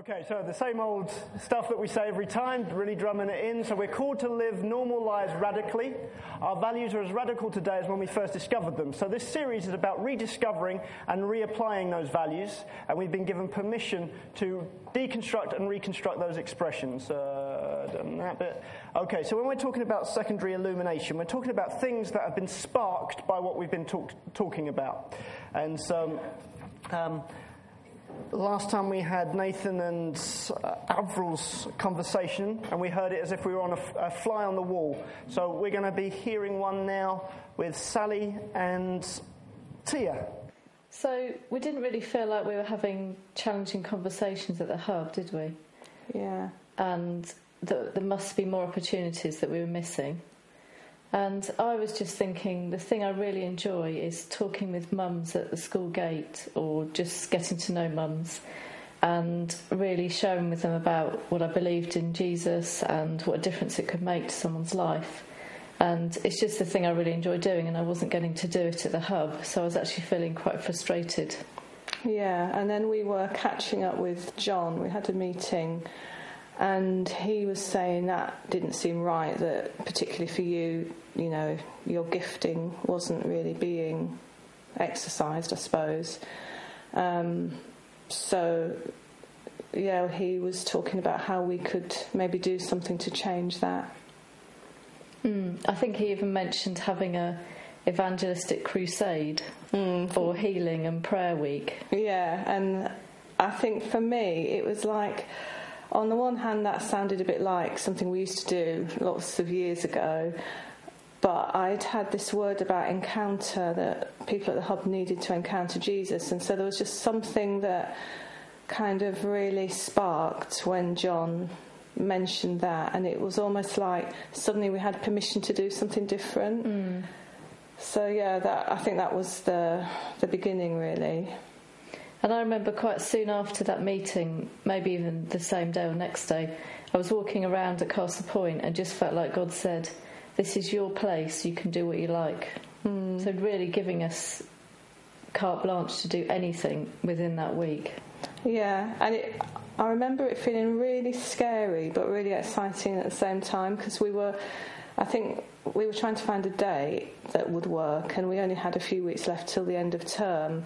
Okay, so the same old stuff that we say every time, really drumming it in. So we're called to live normal lives radically. Our values are as radical today as when we first discovered them. So this series is about rediscovering and reapplying those values, and we've been given permission to deconstruct and reconstruct those expressions. Uh, done that bit. Okay, so when we're talking about secondary illumination, we're talking about things that have been sparked by what we've been talk- talking about. And so. Um, last time we had Nathan and uh, Avril's conversation, and we heard it as if we were on a, a fly on the wall. So we're going to be hearing one now with Sally and Tia. So we didn't really feel like we were having challenging conversations at the hub, did we? Yeah. And that there must be more opportunities that we were missing. And I was just thinking the thing I really enjoy is talking with mums at the school gate or just getting to know mums and really sharing with them about what I believed in Jesus and what a difference it could make to someone's life. And it's just the thing I really enjoy doing, and I wasn't getting to do it at the hub, so I was actually feeling quite frustrated. Yeah, and then we were catching up with John. We had a meeting and he was saying that didn't seem right that particularly for you you know your gifting wasn't really being exercised i suppose. Um, so yeah he was talking about how we could maybe do something to change that. Mm, i think he even mentioned having a evangelistic crusade mm. for healing and prayer week. Yeah and i think for me it was like on the one hand, that sounded a bit like something we used to do lots of years ago, but I'd had this word about encounter that people at the hub needed to encounter Jesus, and so there was just something that kind of really sparked when John mentioned that, and it was almost like suddenly we had permission to do something different. Mm. So yeah, that I think that was the the beginning really. And I remember quite soon after that meeting, maybe even the same day or next day, I was walking around at Castle Point and just felt like God said, This is your place, you can do what you like. Mm. So, really giving us carte blanche to do anything within that week. Yeah, and it, I remember it feeling really scary but really exciting at the same time because we were, I think, we were trying to find a day that would work, and we only had a few weeks left till the end of term.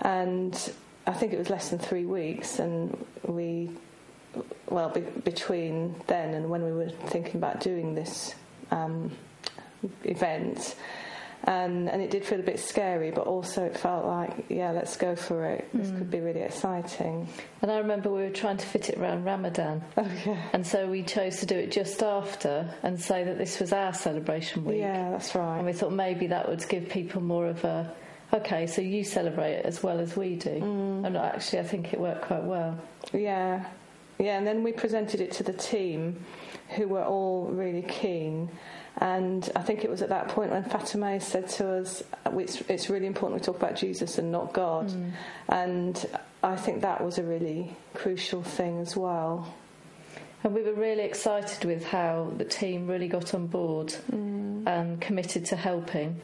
And I think it was less than three weeks, and we, well, be, between then and when we were thinking about doing this um, event, and and it did feel a bit scary, but also it felt like, yeah, let's go for it. This mm. could be really exciting. And I remember we were trying to fit it around Ramadan, oh, yeah. and so we chose to do it just after and say that this was our celebration week. Yeah, that's right. And we thought maybe that would give people more of a okay, so you celebrate it as well as we do. Mm. And actually, I think it worked quite well. Yeah, yeah. And then we presented it to the team, who were all really keen. And I think it was at that point when Fatima said to us, it's, it's really important we talk about Jesus and not God. Mm. And I think that was a really crucial thing as well. And we were really excited with how the team really got on board mm. and committed to helping.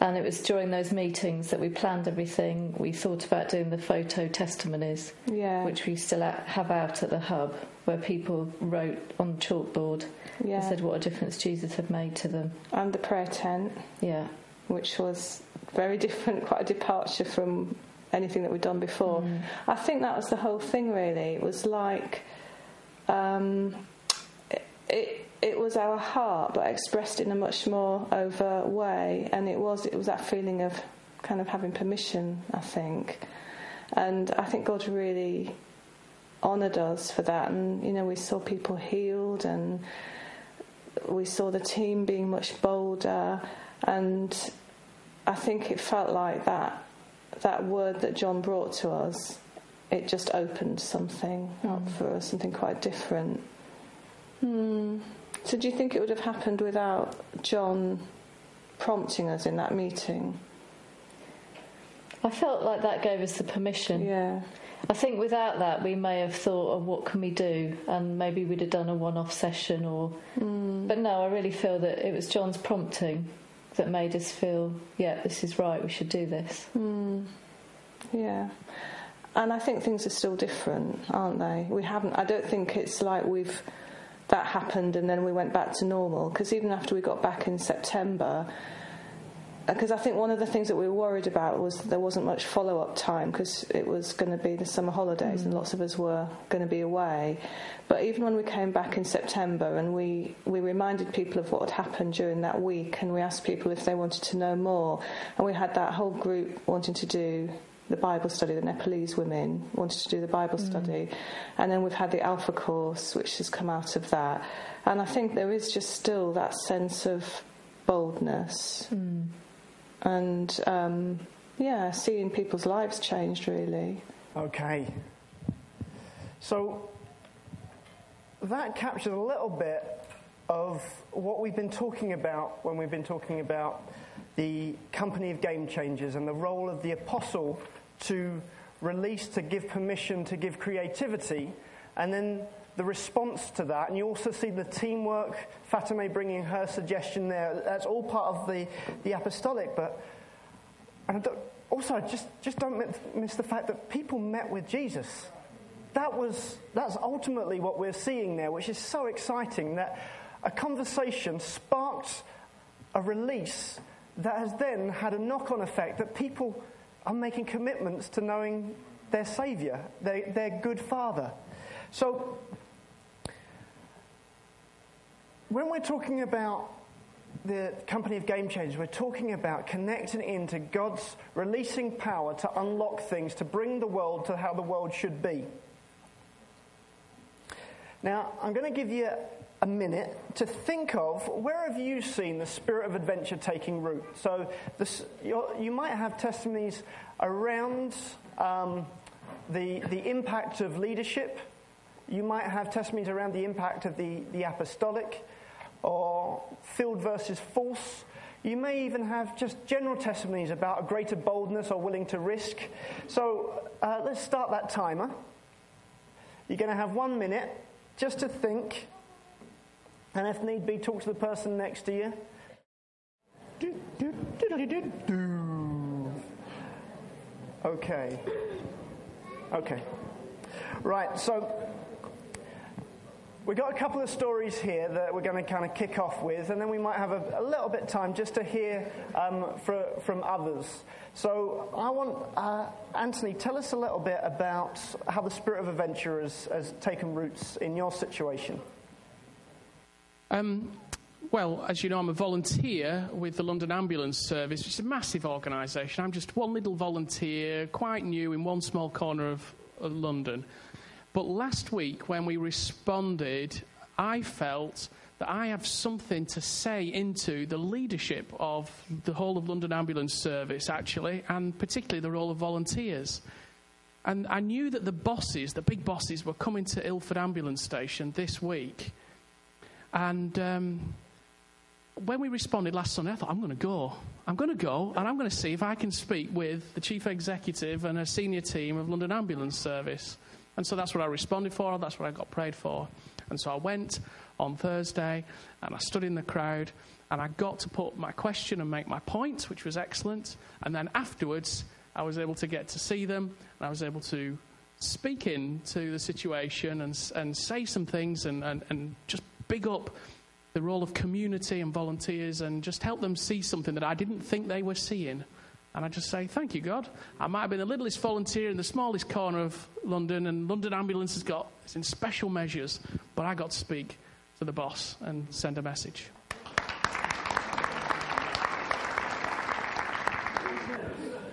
And it was during those meetings that we planned everything. We thought about doing the photo testimonies, yeah. which we still have out at the hub, where people wrote on the chalkboard yeah. and said what a difference Jesus had made to them. And the prayer tent, yeah, which was very different, quite a departure from anything that we'd done before. Mm. I think that was the whole thing. Really, it was like um, it, it was our heart, but expressed in a much more overt way. And it was it was that feeling of kind of having permission, I think. And I think God really honoured us for that. And you know, we saw people healed, and we saw the team being much bolder. And I think it felt like that that word that John brought to us. It just opened something mm. up for us, something quite different. Hmm. So, do you think it would have happened without John prompting us in that meeting? I felt like that gave us the permission. Yeah. I think without that, we may have thought, "Of what can we do?" And maybe we'd have done a one-off session, or. Mm. But no, I really feel that it was John's prompting that made us feel, "Yeah, this is right. We should do this." Mm. Yeah. and I think things are still different, aren't they? We haven't. I don't think it's like we've that happened and then we went back to normal. Because even after we got back in September, because I think one of the things that we were worried about was that there wasn't much follow up time because it was going to be the summer holidays mm. and lots of us were going to be away. But even when we came back in September and we, we reminded people of what had happened during that week and we asked people if they wanted to know more, and we had that whole group wanting to do the Bible study, the Nepalese women wanted to do the Bible mm. study, and then we've had the Alpha course, which has come out of that. And I think there is just still that sense of boldness. Mm and um, yeah, seeing people's lives changed really. Okay. So that captures a little bit of what we've been talking about when we've been talking about the company of game changers and the role of the apostle to release, to give permission, to give creativity, and then the response to that. And you also see the teamwork, Fatima bringing her suggestion there. That's all part of the, the apostolic. But and also, just, just don't miss the fact that people met with Jesus. That was, that's ultimately what we're seeing there, which is so exciting that a conversation sparked a release that has then had a knock on effect that people are making commitments to knowing their Saviour, their, their good Father. So, when we're talking about the company of game changers, we're talking about connecting into God's releasing power to unlock things, to bring the world to how the world should be. Now, I'm going to give you a minute to think of where have you seen the spirit of adventure taking root. So, this, you might have testimonies around um, the, the impact of leadership. You might have testimonies around the impact of the, the apostolic or filled versus false. You may even have just general testimonies about a greater boldness or willing to risk. So uh, let's start that timer. You're going to have one minute just to think, and if need be, talk to the person next to you. Okay. Okay. Right, so We've got a couple of stories here that we're going to kind of kick off with, and then we might have a, a little bit of time just to hear um, for, from others. So I want, uh, Anthony, tell us a little bit about how the spirit of adventure has, has taken roots in your situation. Um, well, as you know, I'm a volunteer with the London Ambulance Service, which is a massive organisation. I'm just one little volunteer, quite new in one small corner of, of London. But last week, when we responded, I felt that I have something to say into the leadership of the whole of London Ambulance Service, actually, and particularly the role of volunteers. And I knew that the bosses, the big bosses, were coming to Ilford Ambulance Station this week. And um, when we responded last Sunday, I thought, I'm going to go. I'm going to go and I'm going to see if I can speak with the chief executive and a senior team of London Ambulance Service. And so that's what I responded for, that's what I got prayed for. And so I went on Thursday and I stood in the crowd and I got to put my question and make my point, which was excellent. And then afterwards, I was able to get to see them and I was able to speak into the situation and, and say some things and, and, and just big up the role of community and volunteers and just help them see something that I didn't think they were seeing. And I just say, Thank you, God. I might have been the littlest volunteer in the smallest corner of London, and London Ambulance has got it's in special measures, but I got to speak to the boss and send a message.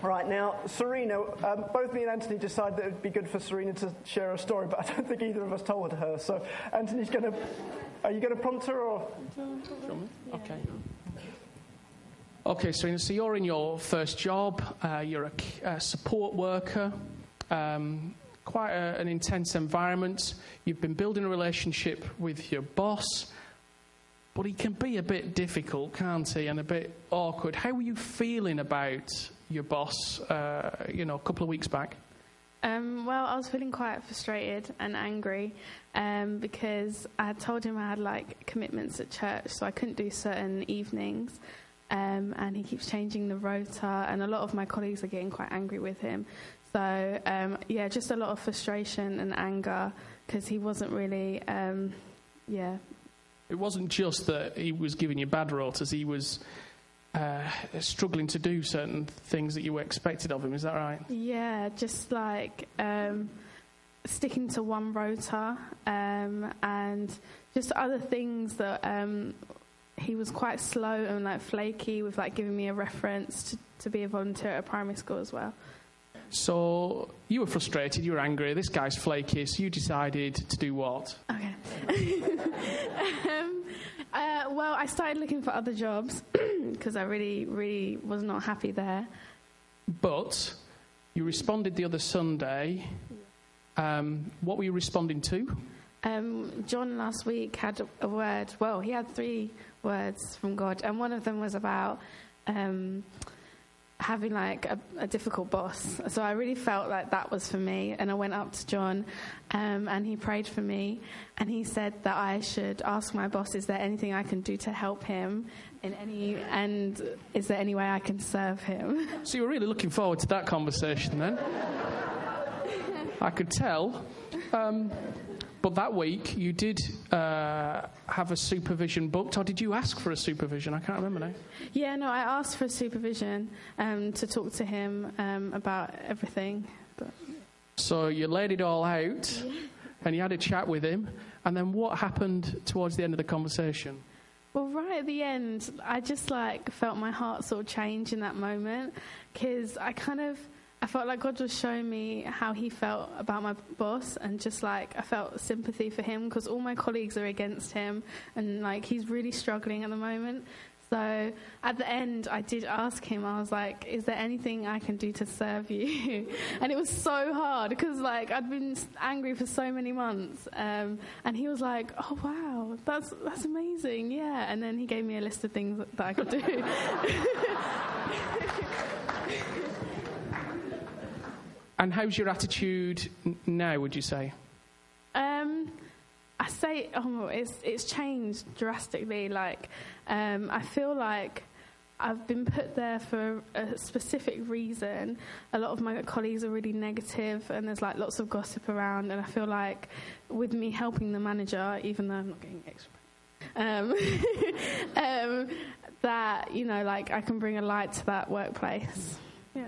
Right, now, Serena, um, both me and Anthony decided that it would be good for Serena to share a story, but I don't think either of us told her. So, Anthony's going to. Are you going to prompt her or? Okay. Okay, so, so you're in your first job, uh, you're a, a, support worker, um, quite a, an intense environment. You've been building a relationship with your boss, but he can be a bit difficult, can't he, and a bit awkward. How were you feeling about your boss, uh, you know, a couple of weeks back? Um, well, I was feeling quite frustrated and angry um, because I had told him I had like commitments at church, so I couldn't do certain evenings um, and he keeps changing the rota, and a lot of my colleagues are getting quite angry with him. So, um, yeah, just a lot of frustration and anger because he wasn't really, um, yeah. It wasn't just that he was giving you bad rotas, he was uh, struggling to do certain things that you were expected of him, is that right? Yeah, just like um, sticking to one rota um, and just other things that um, he was quite slow and like flaky with like giving me a reference to, to be a volunteer at a primary school as well. So you were frustrated, you were angry. This guy's flaky, so you decided to do what? Okay. um, uh, well, I started looking for other jobs because I really, really was not happy there. But you responded the other Sunday. Um, what were you responding to? Um, John last week had a word. Well, he had three words from God, and one of them was about um, having like a, a, difficult boss. So I really felt like that was for me. And I went up to John um, and he prayed for me. And he said that I should ask my boss, is there anything I can do to help him? In any, and is there any way I can serve him? So you were really looking forward to that conversation then? I could tell. Um, but that week, you did uh, have a supervision booked, or did you ask for a supervision? I can't remember now. Yeah, no, I asked for a supervision um, to talk to him um, about everything. But... So you laid it all out, and you had a chat with him, and then what happened towards the end of the conversation? Well, right at the end, I just like felt my heart sort of change in that moment because I kind of I felt like God was showing me how He felt about my boss, and just like I felt sympathy for him because all my colleagues are against him, and like he's really struggling at the moment. So at the end, I did ask him. I was like, "Is there anything I can do to serve you?" and it was so hard because like I'd been angry for so many months, um, and he was like, "Oh wow, that's that's amazing, yeah." And then he gave me a list of things that, that I could do. And how's your attitude now, would you say? Um, I say, oh, it's, it's changed drastically. Like, um, I feel like I've been put there for a specific reason. A lot of my colleagues are really negative, and there's like lots of gossip around. And I feel like with me helping the manager, even though I'm not getting extra, um, um, that you know, like I can bring a light to that workplace. Yeah.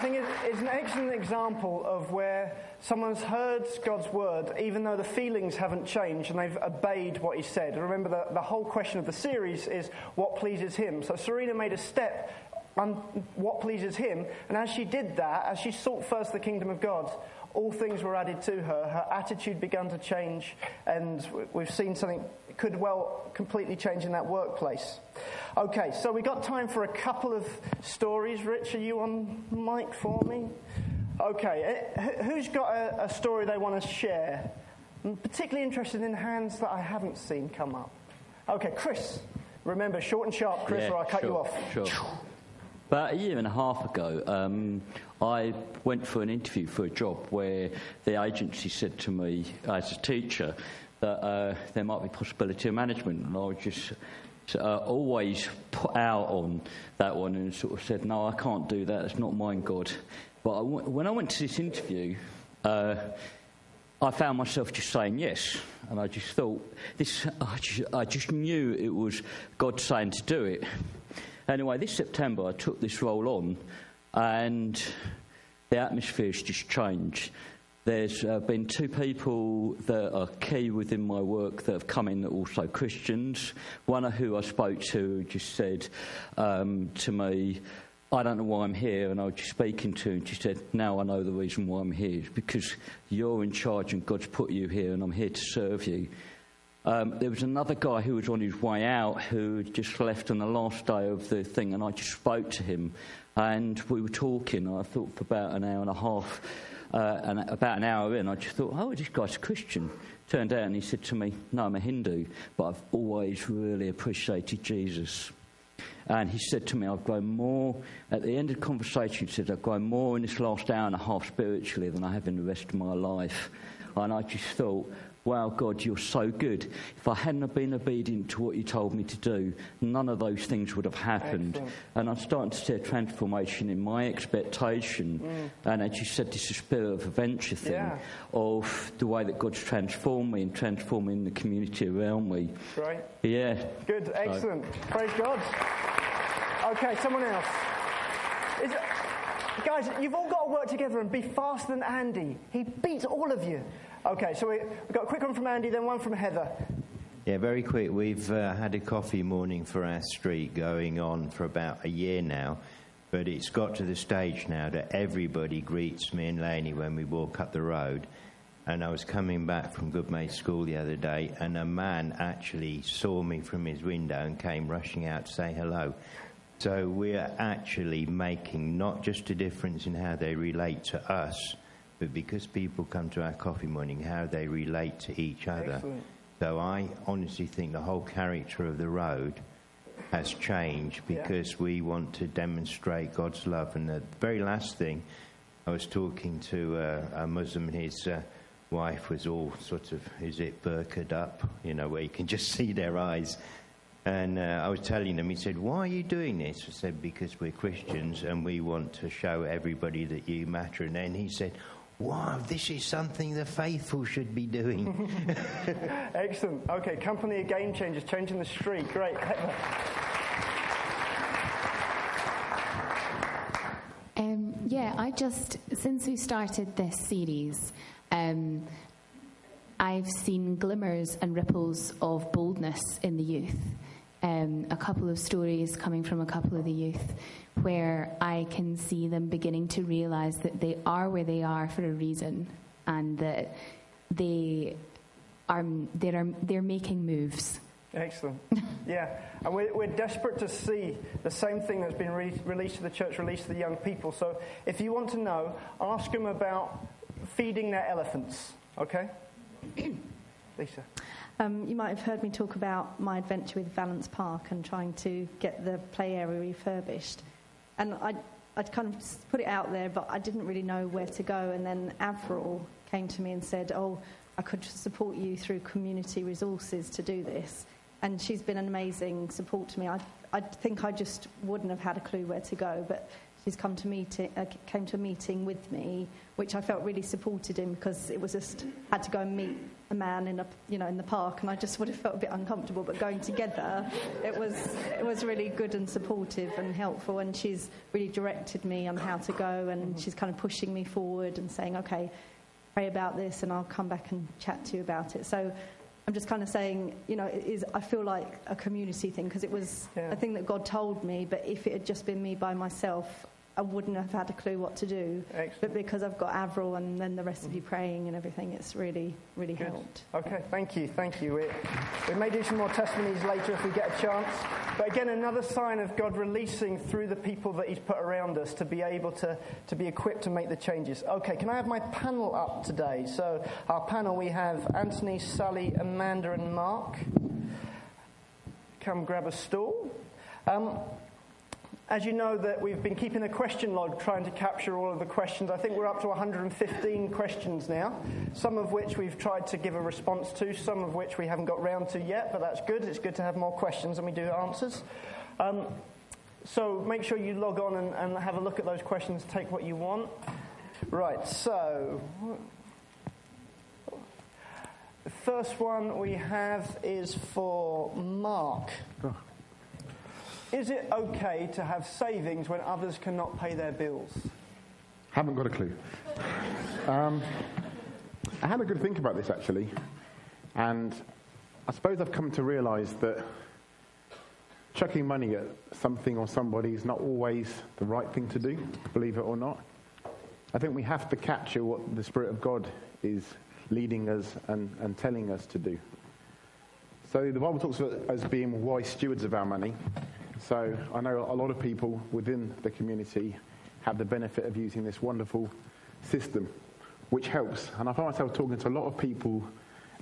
Think it's an excellent example of where someone's heard God's word, even though the feelings haven't changed, and they've obeyed what He said. remember, the, the whole question of the series is what pleases Him. So Serena made a step on what pleases Him, and as she did that, as she sought first the kingdom of God, all things were added to her. Her attitude began to change, and we've seen something could well completely change in that workplace. Okay, so we got time for a couple of stories. Rich, are you on mic for me? Okay, eh, who's got a, a story they want to share? I'm particularly interested in hands that I haven't seen come up. Okay, Chris. Remember, short and sharp, Chris, yeah, or I'll cut sure, you off. Sure. About a year and a half ago, um, I went for an interview for a job where the agency said to me, as a teacher, that uh, there might be possibility of management, and I was just uh, always put out on that one and sort of said, "No, I can't do that. It's not mine, God." But I w- when I went to this interview, uh, I found myself just saying yes, and I just thought this. I just, I just knew it was God saying to do it. Anyway, this September I took this role on, and the atmosphere's just changed. There's uh, been two people that are key within my work that have come in that are also Christians. One of who I spoke to just said um, to me, I don't know why I'm here, and I was just speaking to her, and she said, Now I know the reason why I'm here. Because you're in charge and God's put you here, and I'm here to serve you. Um, there was another guy who was on his way out who just left on the last day of the thing, and I just spoke to him, and we were talking. I thought for about an hour and a half uh, and about an hour in, I just thought, oh, this guy's a Christian. Turned out and he said to me, no, I'm a Hindu, but I've always really appreciated Jesus. And he said to me, I've grown more, at the end of the conversation, he said, I've grown more in this last hour and a half spiritually than I have in the rest of my life. And I just thought, wow, God, you're so good. If I hadn't have been obedient to what you told me to do, none of those things would have happened. Excellent. And I'm starting to see a transformation in my expectation. Mm. And as you said, this is a spirit of adventure thing Yeah. of the way that God's transformed me and transforming the community around me. Right. Yeah. Good, excellent. Praise God. Okay, someone else. Is guys, you've all got to work together and be faster than Andy. He beats all of you. Okay, so we, we've got a quick one from Andy, then one from Heather. Yeah, very quick. We've uh, had a coffee morning for our street going on for about a year now, but it's got to the stage now that everybody greets me and Laney when we walk up the road. And I was coming back from Goodmayes School the other day, and a man actually saw me from his window and came rushing out to say hello. So we're actually making not just a difference in how they relate to us, but because people come to our coffee morning, how they relate to each other. Excellent. So I honestly think the whole character of the road has changed Yeah. because we want to demonstrate God's love. And the very last thing, I was talking to uh, a Muslim and his uh, wife was all sort of, is it burqa'd up? You know, where you can just see their eyes. And uh, I was telling him, he said, Why are you doing this? I said, Because we're Christians and we want to show everybody that you matter. And then he said, Wow, this is something the faithful should be doing. Excellent. Okay, company of game changers, changing the street. Great. Um, yeah, I just, since we started this series, um, I've seen glimmers and ripples of boldness in the youth. Um, a couple of stories coming from a couple of the youth where I can see them beginning to realize that they are where they are for a reason and that they are, they're, they're making moves. Excellent. Yeah, and we're, we're desperate to see the same thing that's been re- released to the church, released to the young people. So if you want to know, ask them about feeding their elephants, okay? Lisa. Um, you might have heard me talk about my adventure with Valence Park and trying to get the play area refurbished. And I, I'd kind of put it out there, but I didn't really know where to go. And then Avril came to me and said, Oh, I could support you through community resources to do this. And she's been an amazing support to me. I, I think I just wouldn't have had a clue where to go, but she's come to meeting, uh, came to a meeting with me, which I felt really supported in because it was just had to go and meet a man in a you know in the park, and I just would have felt a bit uncomfortable. But going together, it was it was really good and supportive and helpful. And she's really directed me on how to go, and she's kind of pushing me forward and saying, okay, pray about this, and I'll come back and chat to you about it. So. I'm just kind of saying, you know, it is, I feel like a community thing because it was Yeah. a thing that God told me, but if it had just been me by myself, I wouldn't have had a clue what to do. Excellent. But because I've got Avril and then the rest of you praying and everything, it's really, really Good. helped. Okay, thank you, thank you. We, we may do some more testimonies later if we get a chance. But again, another sign of God releasing through the people that He's put around us to be able to, to be equipped to make the changes. Okay, can I have my panel up today? So, our panel we have Anthony, Sally, Amanda, and Mark. Come grab a stool. Um, as you know, that we've been keeping a question log, trying to capture all of the questions. I think we're up to 115 questions now. Some of which we've tried to give a response to, some of which we haven't got round to yet. But that's good. It's good to have more questions than we do answers. Um, so make sure you log on and, and have a look at those questions. Take what you want. Right. So the first one we have is for Mark. Is it okay to have savings when others cannot pay their bills? Haven't got a clue. Um, I had a good think about this actually, and I suppose I've come to realise that chucking money at something or somebody is not always the right thing to do, believe it or not. I think we have to capture what the Spirit of God is leading us and, and telling us to do. So the Bible talks about us being wise stewards of our money. So I know a lot of people within the community have the benefit of using this wonderful system, which helps. And I find myself talking to a lot of people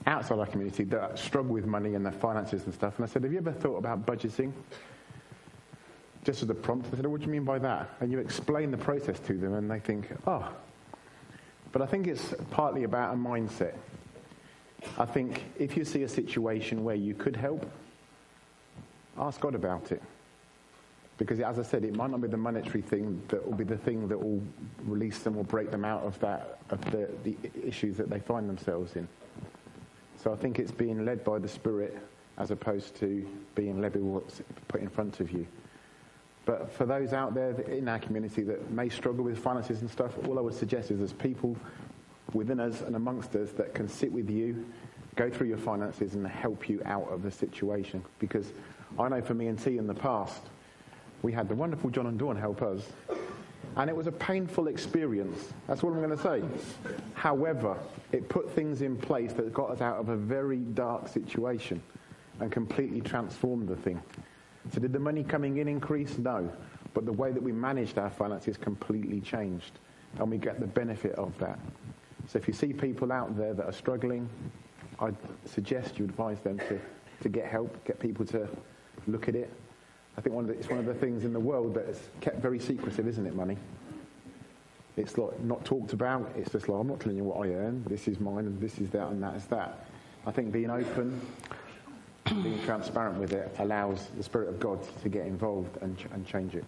outside our community that struggle with money and their finances and stuff. And I said, Have you ever thought about budgeting? Just as a prompt, I said, oh, What do you mean by that? And you explain the process to them, and they think, Oh. But I think it's partly about a mindset. I think if you see a situation where you could help, ask God about it. Because, as I said, it might not be the monetary thing that will be the thing that will release them or break them out of, that, of the, the issues that they find themselves in. So I think it's being led by the Spirit as opposed to being led by what's put in front of you. But for those out there in our community that may struggle with finances and stuff, all I would suggest is there's people within us and amongst us that can sit with you, go through your finances, and help you out of the situation. Because I know for me and T in the past, we had the wonderful John and Dawn help us. And it was a painful experience. That's what I'm going to say. However, it put things in place that got us out of a very dark situation and completely transformed the thing. So, did the money coming in increase? No. But the way that we managed our finances completely changed. And we get the benefit of that. So, if you see people out there that are struggling, I'd suggest you advise them to, to get help, get people to look at it, I think one the, it's one of the things in the world that is kept very secretive, isn't it, money? It's like not talked about. It's just like, I'm not telling you what I earn. This is mine, and this is that, and that is that. I think being open, being transparent with it, allows the Spirit of God to get involved and, ch- and change it.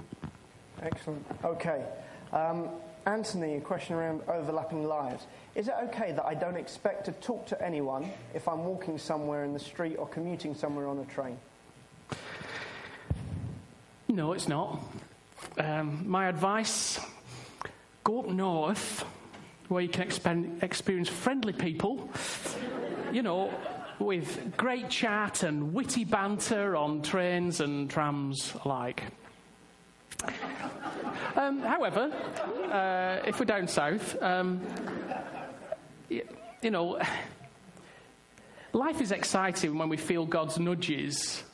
Excellent. Okay. Um, Anthony, a question around overlapping lives. Is it okay that I don't expect to talk to anyone if I'm walking somewhere in the street or commuting somewhere on a train? No, it's not. Um, my advice go up north where you can experience friendly people, you know, with great chat and witty banter on trains and trams alike. Um, however, uh, if we're down south, um, you, you know, life is exciting when we feel God's nudges,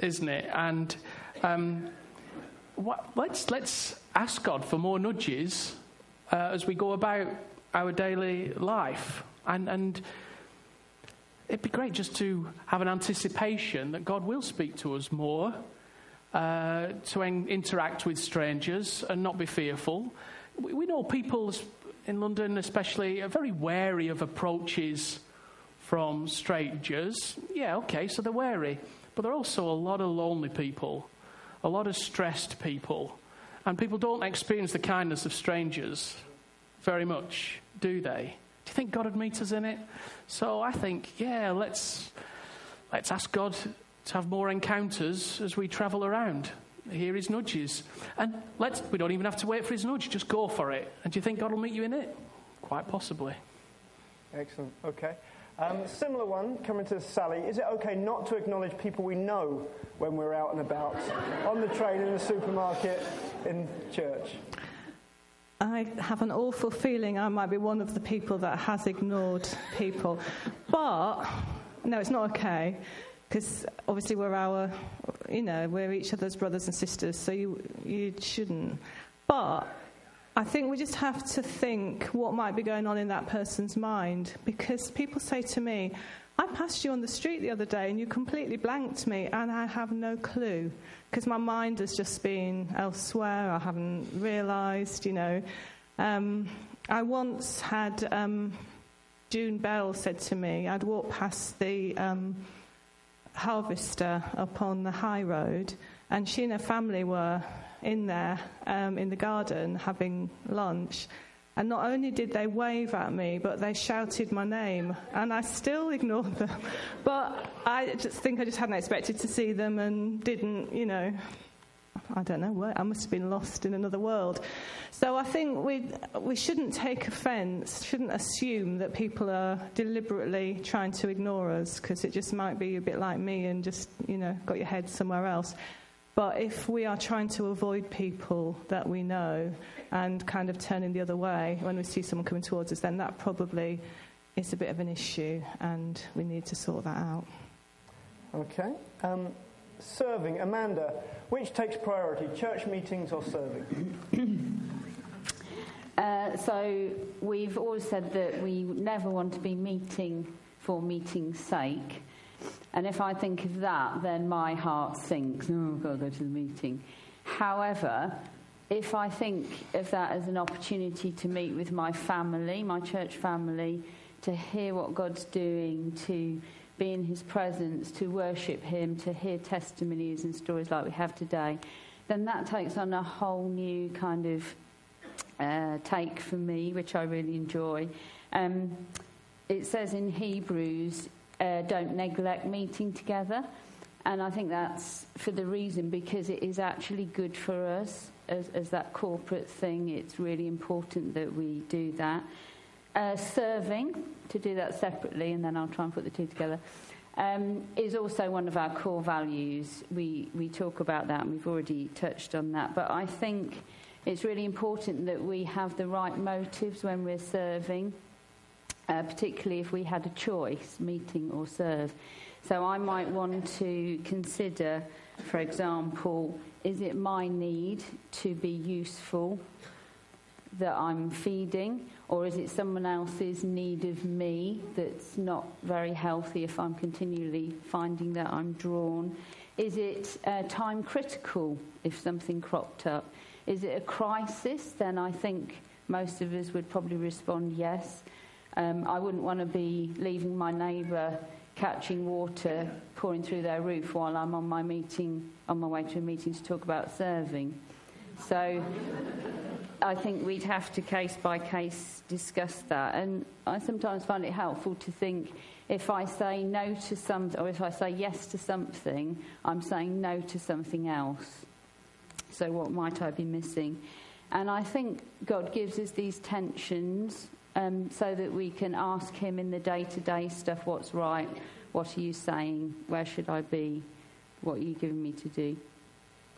isn't it? And um, what, let's, let's ask God for more nudges uh, as we go about our daily life. And, and it'd be great just to have an anticipation that God will speak to us more, uh, to en- interact with strangers and not be fearful. We, we know people in London, especially, are very wary of approaches from strangers. Yeah, okay, so they're wary. But there are also a lot of lonely people a lot of stressed people. And people don't experience the kindness of strangers very much, do they? Do you think God would meet us in it? So I think, yeah, let's, let's ask God to have more encounters as we travel around. Hear his nudges. And let's, we don't even have to wait for his nudge, just go for it. And do you think God will meet you in it? Quite possibly. Excellent. Okay. Um, similar one coming to Sally. Is it okay not to acknowledge people we know when we're out and about, on the train, in the supermarket, in church? I have an awful feeling I might be one of the people that has ignored people. But, no, it's not okay. Because obviously we're our, you know, we're each other's brothers and sisters, so you, you shouldn't. But I think we just have to think what might be going on in that person's mind because people say to me, I passed you on the street the other day and you completely blanked me and I have no clue because my mind has just been elsewhere. I haven't realised, you know. Um, I once had um, June Bell said to me, I'd walked past the um, harvester up on the high road and she and her family were in there um, in the garden having lunch. And not only did they wave at me, but they shouted my name. And I still ignored them. But I just think I just hadn't expected to see them and didn't, you know, I don't know where. I must have been lost in another world. So I think we we shouldn't take offence, shouldn't assume that people are deliberately trying to ignore us because it just might be a bit like me and just you know got your head somewhere else. But if we are trying to avoid people that we know and kind of turning the other way when we see someone coming towards us, then that probably is a bit of an issue and we need to sort that out. Okay. Um, serving. Amanda, which takes priority, church meetings or serving? Uh, so we've always said that we never want to be meeting for meeting's sake. And if I think of that, then my heart sinks. Oh, I've got to go to the meeting. However, if I think of that as an opportunity to meet with my family, my church family, to hear what God's doing, to be in His presence, to worship Him, to hear testimonies and stories like we have today, then that takes on a whole new kind of uh, take for me, which I really enjoy. Um, it says in Hebrews, uh, don't neglect meeting together. And I think that's for the reason because it is actually good for us as, as that corporate thing. It's really important that we do that. Uh, serving, to do that separately, and then I'll try and put the two together, um, is also one of our core values. We, we talk about that, and we've already touched on that. But I think it's really important that we have the right motives when we're serving, uh, particularly if we had a choice, meeting or serve. So I might want to consider, for example, is it my need to be useful that I'm feeding, or is it someone else's need of me that's not very healthy if I'm continually finding that I'm drawn? Is it uh, time critical if something cropped up? Is it a crisis? Then I think most of us would probably respond yes. Um, I wouldn't want to be leaving my neighbour catching water pouring through their roof while I'm on my meeting, on my way to a meeting to talk about serving. So I think we'd have to case by case discuss that. And I sometimes find it helpful to think if I say no to something, or if I say yes to something, I'm saying no to something else. So what might I be missing? And I think God gives us these tensions um, so that we can ask Him in the day to day stuff what's right, what are you saying, where should I be, what are you giving me to do.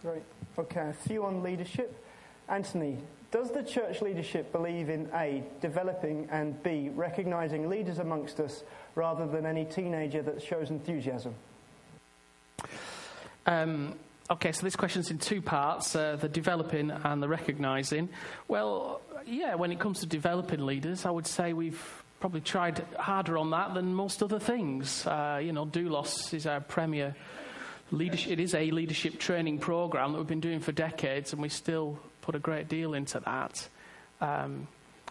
Great. Okay, a few on leadership. Anthony, does the church leadership believe in A, developing, and B, recognizing leaders amongst us rather than any teenager that shows enthusiasm? Um, okay, so this question's in two parts uh, the developing and the recognizing. Well, yeah, when it comes to developing leaders, I would say we've probably tried harder on that than most other things. Uh, you know, Doulos is our premier leadership. It is a leadership training program that we've been doing for decades, and we still put a great deal into that. Um,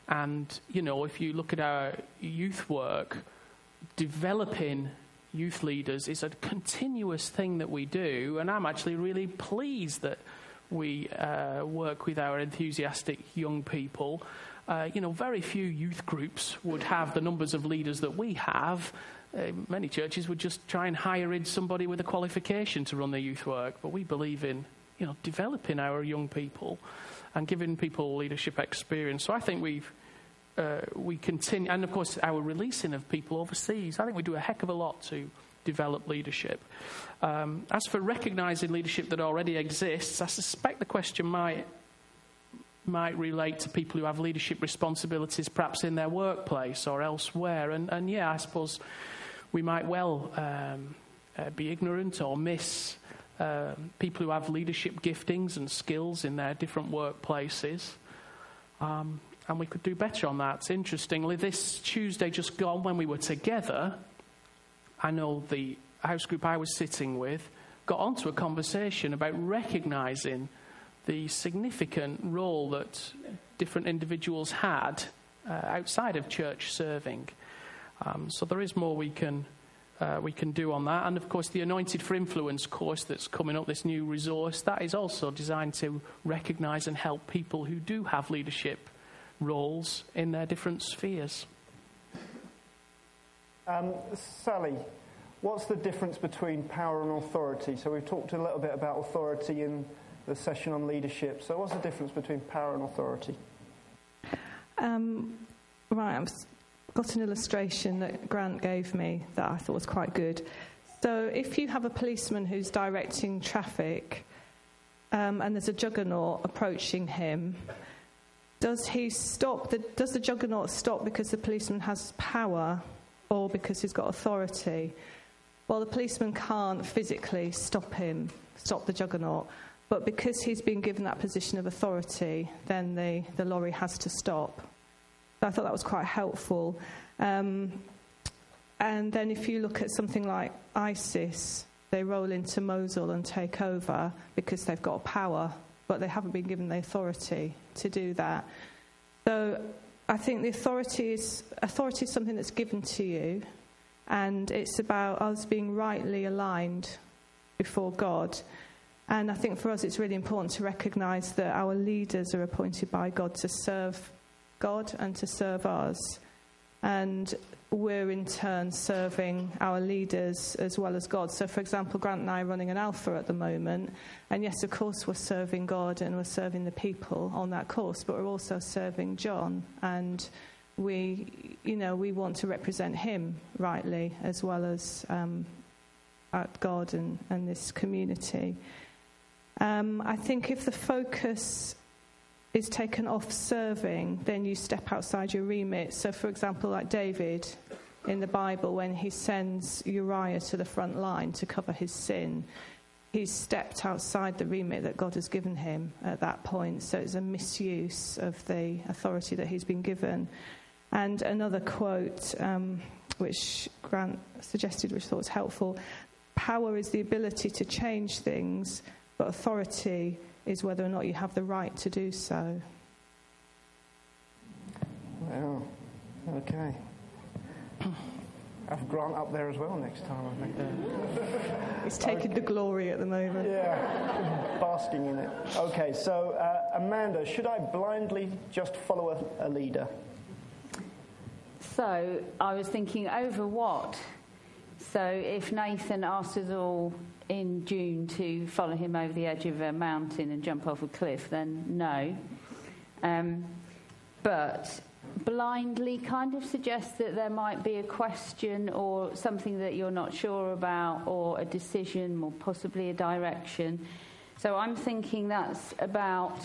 and you know, if you look at our youth work, developing youth leaders is a continuous thing that we do, and I'm actually really pleased that we uh, work with our enthusiastic young people. Uh, you know, very few youth groups would have the numbers of leaders that we have. Uh, many churches would just try and hire in somebody with a qualification to run their youth work, but we believe in, you know, developing our young people and giving people leadership experience. So I think we've uh, we continue, and of course, our releasing of people overseas. I think we do a heck of a lot to develop leadership. Um, as for recognizing leadership that already exists, I suspect the question might might relate to people who have leadership responsibilities, perhaps in their workplace or elsewhere. And, and yeah, I suppose we might well um, uh, be ignorant or miss uh, people who have leadership giftings and skills in their different workplaces. Um, and we could do better on that. Interestingly, this Tuesday just gone, when we were together, I know the house group I was sitting with got onto a conversation about recognizing the significant role that different individuals had uh, outside of church serving. Um, so there is more we can uh, we can do on that, and of course the Anointed for Influence course that's coming up, this new resource, that is also designed to recognise and help people who do have leadership roles in their different spheres. Um, Sally, what's the difference between power and authority? So we've talked a little bit about authority in the session on leadership. So what's the difference between power and authority? Um, right, I've got an illustration that Grant gave me that I thought was quite good. So if you have a policeman who's directing traffic um, and there's a juggernaut approaching him, does he stop? The, does the juggernaut stop because the policeman has power or because he's got authority? Well, the policeman can't physically stop him, stop the juggernaut, but because he's been given that position of authority, then the, the lorry has to stop. I thought that was quite helpful. Um, and then if you look at something like ISIS, they roll into Mosul and take over because they've got power, but they haven't been given the authority to do that. So I think the authority is authority is something that's given to you, and it's about us being rightly aligned before God. And I think for us, it's really important to recognise that our leaders are appointed by God to serve God and to serve us. And we're in turn serving our leaders as well as God. So, for example, Grant and I are running an alpha at the moment. And yes, of course, we're serving God and we're serving the people on that course, but we're also serving John. And we, you know, we want to represent him rightly as well as um, God and, and this community. Um, I think if the focus is taken off serving, then you step outside your remit. So, for example, like David in the Bible, when he sends Uriah to the front line to cover his sin, he's stepped outside the remit that God has given him at that point. So, it's a misuse of the authority that he's been given. And another quote, um, which Grant suggested, which I thought was helpful power is the ability to change things, but authority is whether or not you have the right to do so. Well, okay. Have Grant up there as well next time, I think. He's taking okay. the glory at the moment. Yeah, basking in it. Okay, so uh, Amanda, should I blindly just follow a, a leader? So I was thinking over what? So if Nathan asked us all in June to follow him over the edge of a mountain and jump off a cliff, then no. Um, but blindly kind of suggests that there might be a question or something that you're not sure about, or a decision, or possibly a direction. So I'm thinking that's about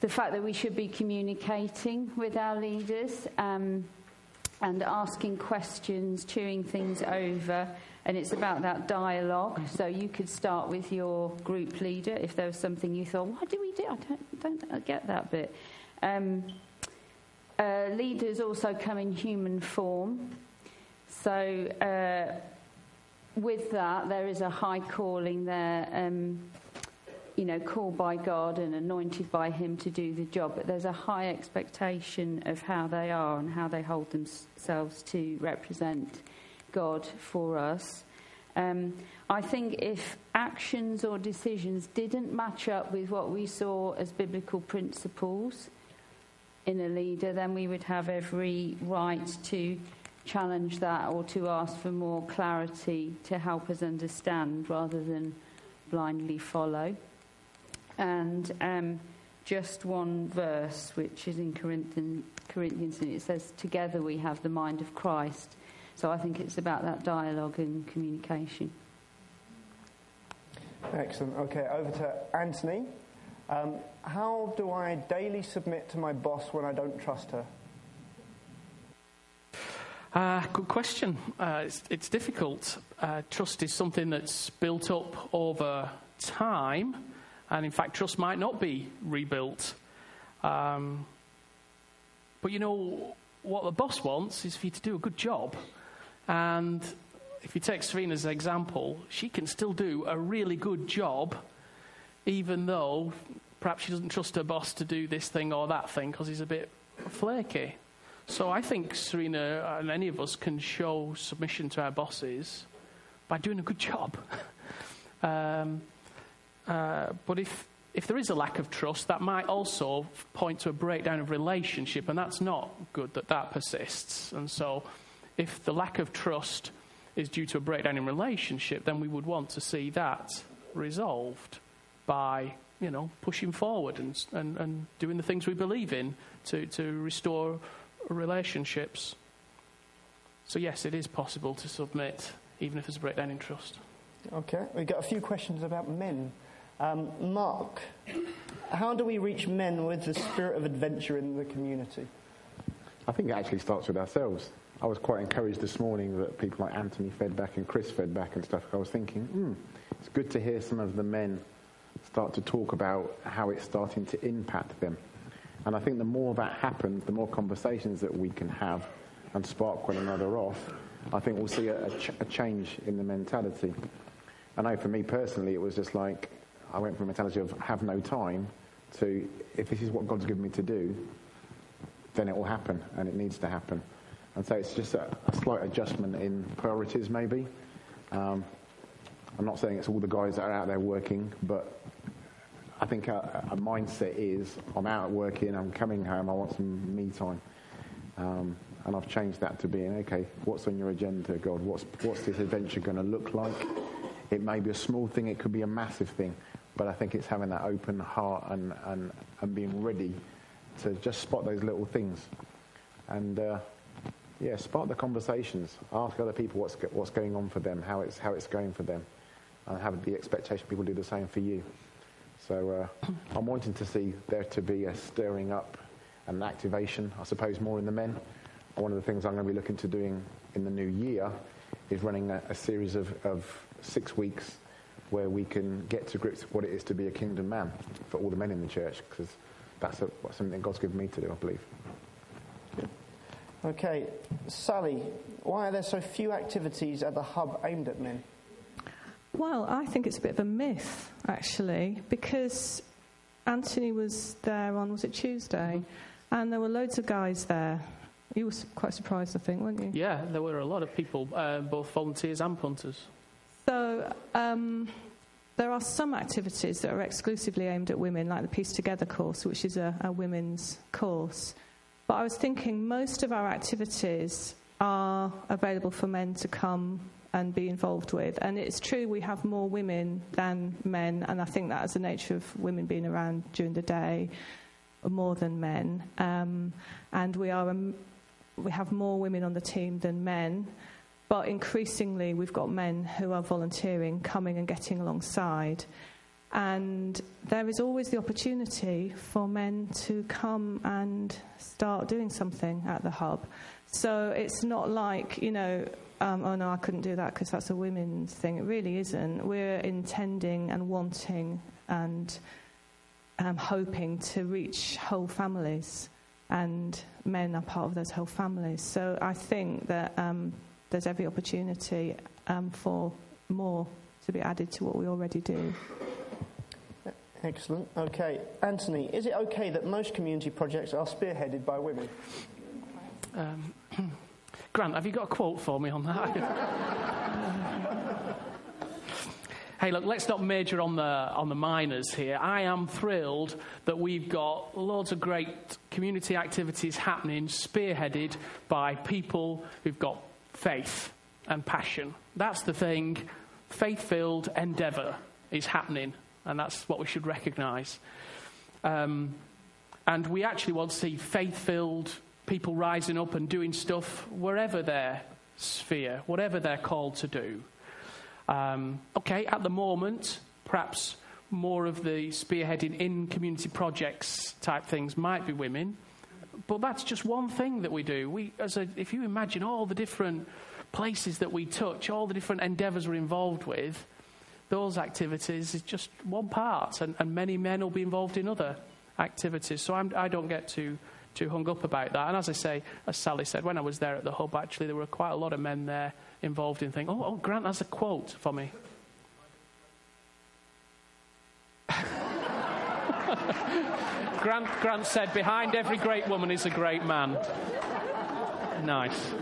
the fact that we should be communicating with our leaders um, and asking questions, chewing things over and it's about that dialogue. So you could start with your group leader if there was something you thought, what do we do? I don't, don't get that bit. Um, uh, leaders also come in human form. So uh, with that, there is a high calling there. Um, you know, called by God and anointed by Him to do the job, but there's a high expectation of how they are and how they hold themselves to represent God for us. Um, I think if actions or decisions didn't match up with what we saw as biblical principles in a leader, then we would have every right to challenge that or to ask for more clarity to help us understand rather than blindly follow. And um, just one verse, which is in Corinthians, and it says, Together we have the mind of Christ. So I think it's about that dialogue and communication. Excellent. Okay, over to Anthony. Um, how do I daily submit to my boss when I don't trust her? Uh, good question. Uh, it's, it's, difficult. Uh, trust is something that's built up over time, and in fact, trust might not be rebuilt. Um, but you know, what the boss wants is for you to do a good job. And if you take Serena's example, she can still do a really good job, even though perhaps she doesn't trust her boss to do this thing or that thing because he's a bit flaky. So I think Serena and any of us can show submission to our bosses by doing a good job. um, uh, but if if there is a lack of trust, that might also point to a breakdown of relationship, and that's not good that that persists. And so if the lack of trust is due to a breakdown in relationship, then we would want to see that resolved by, you know, pushing forward and, and, and doing the things we believe in to, to restore relationships. So, yes, it is possible to submit, even if there's a breakdown in trust. Okay, we've got a few questions about men. Um, Mark, how do we reach men with the spirit of adventure in the community? I think it actually starts with ourselves. I was quite encouraged this morning that people like Anthony fed back and Chris fed back and stuff. I was thinking, hmm, it's good to hear some of the men start to talk about how it's starting to impact them. And I think the more that happens, the more conversations that we can have and spark one another off, I think we'll see a, a, ch- a change in the mentality. I know for me personally, it was just like I went from a mentality of have no time to if this is what God's given me to do, then it will happen, and it needs to happen. And so it's just a, a slight adjustment in priorities, maybe. Um, I'm not saying it's all the guys that are out there working, but I think a, a mindset is I'm out working, I'm coming home, I want some me time. Um, and I've changed that to being, okay, what's on your agenda, God? What's, what's this adventure going to look like? It may be a small thing, it could be a massive thing, but I think it's having that open heart and, and, and being ready to just spot those little things. And uh, yeah, spark the conversations. Ask other people what's, what's going on for them, how it's, how it's going for them, and have the expectation people do the same for you. So uh, I'm wanting to see there to be a stirring up and an activation, I suppose, more in the men. One of the things I'm going to be looking to doing in the new year is running a, a series of, of six weeks where we can get to grips with what it is to be a kingdom man for all the men in the church, because that's a, something God's given me to do, I believe. Okay, Sally, why are there so few activities at the hub aimed at men? Well, I think it's a bit of a myth, actually, because Anthony was there on, was it Tuesday? And there were loads of guys there. You were quite surprised, I think, weren't you? Yeah, there were a lot of people, uh, both volunteers and punters. So, um, there are some activities that are exclusively aimed at women, like the Piece Together course, which is a, a women's course. But I was thinking most of our activities are available for men to come and be involved with. And it's true we have more women than men, and I think that is the nature of women being around during the day more than men. Um, and we are um, we have more women on the team than men. But increasingly, we've got men who are volunteering, coming and getting alongside. And there is always the opportunity for men to come and start doing something at the hub. So it's not like, you know, um, oh no, I couldn't do that because that's a women's thing. It really isn't. We're intending and wanting and um, hoping to reach whole families, and men are part of those whole families. So I think that um, there's every opportunity um, for more to be added to what we already do. Excellent. Okay. Anthony, is it okay that most community projects are spearheaded by women? Um, Grant, have you got a quote for me on that? hey, look, let's not major on the, on the minors here. I am thrilled that we've got loads of great community activities happening, spearheaded by people who've got faith and passion. That's the thing. Faith filled endeavour is happening and that's what we should recognize. Um, and we actually want to see faith filled people rising up and doing stuff wherever their sphere, whatever they're called to do. Um, okay, at the moment, perhaps more of the spearheading in community projects type things might be women, but that's just one thing that we do. We, as a, if you imagine all the different places that we touch, all the different endeavours we're involved with, those activities is just one part, and, and many men will be involved in other activities. So I'm, I do not get too, too hung up about that. And as I say, as Sally said, when I was there at the hub, actually, there were quite a lot of men there involved in things. Oh, oh Grant has a quote for me. Grant, Grant said, Behind every great woman is a great man. Nice.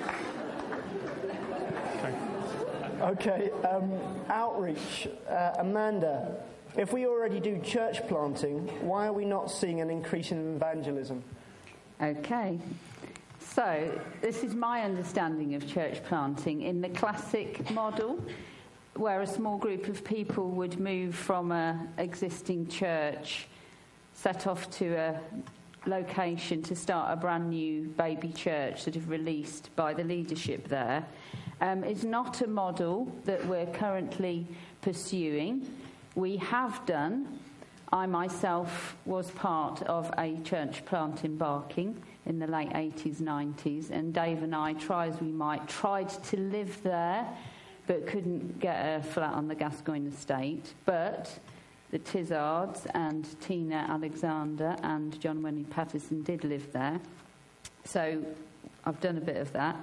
Okay, um, outreach. Uh, Amanda, if we already do church planting, why are we not seeing an increase in evangelism? Okay. So, this is my understanding of church planting in the classic model, where a small group of people would move from an existing church, set off to a location to start a brand new baby church that is released by the leadership there um, is not a model that we're currently pursuing. We have done. I myself was part of a church plant in Barking in the late 80s, 90s, and Dave and I, try as we might, tried to live there but couldn't get a flat on the Gascoigne estate. But the Tizards and Tina Alexander and John Wendy Patterson did live there. So I've done a bit of that.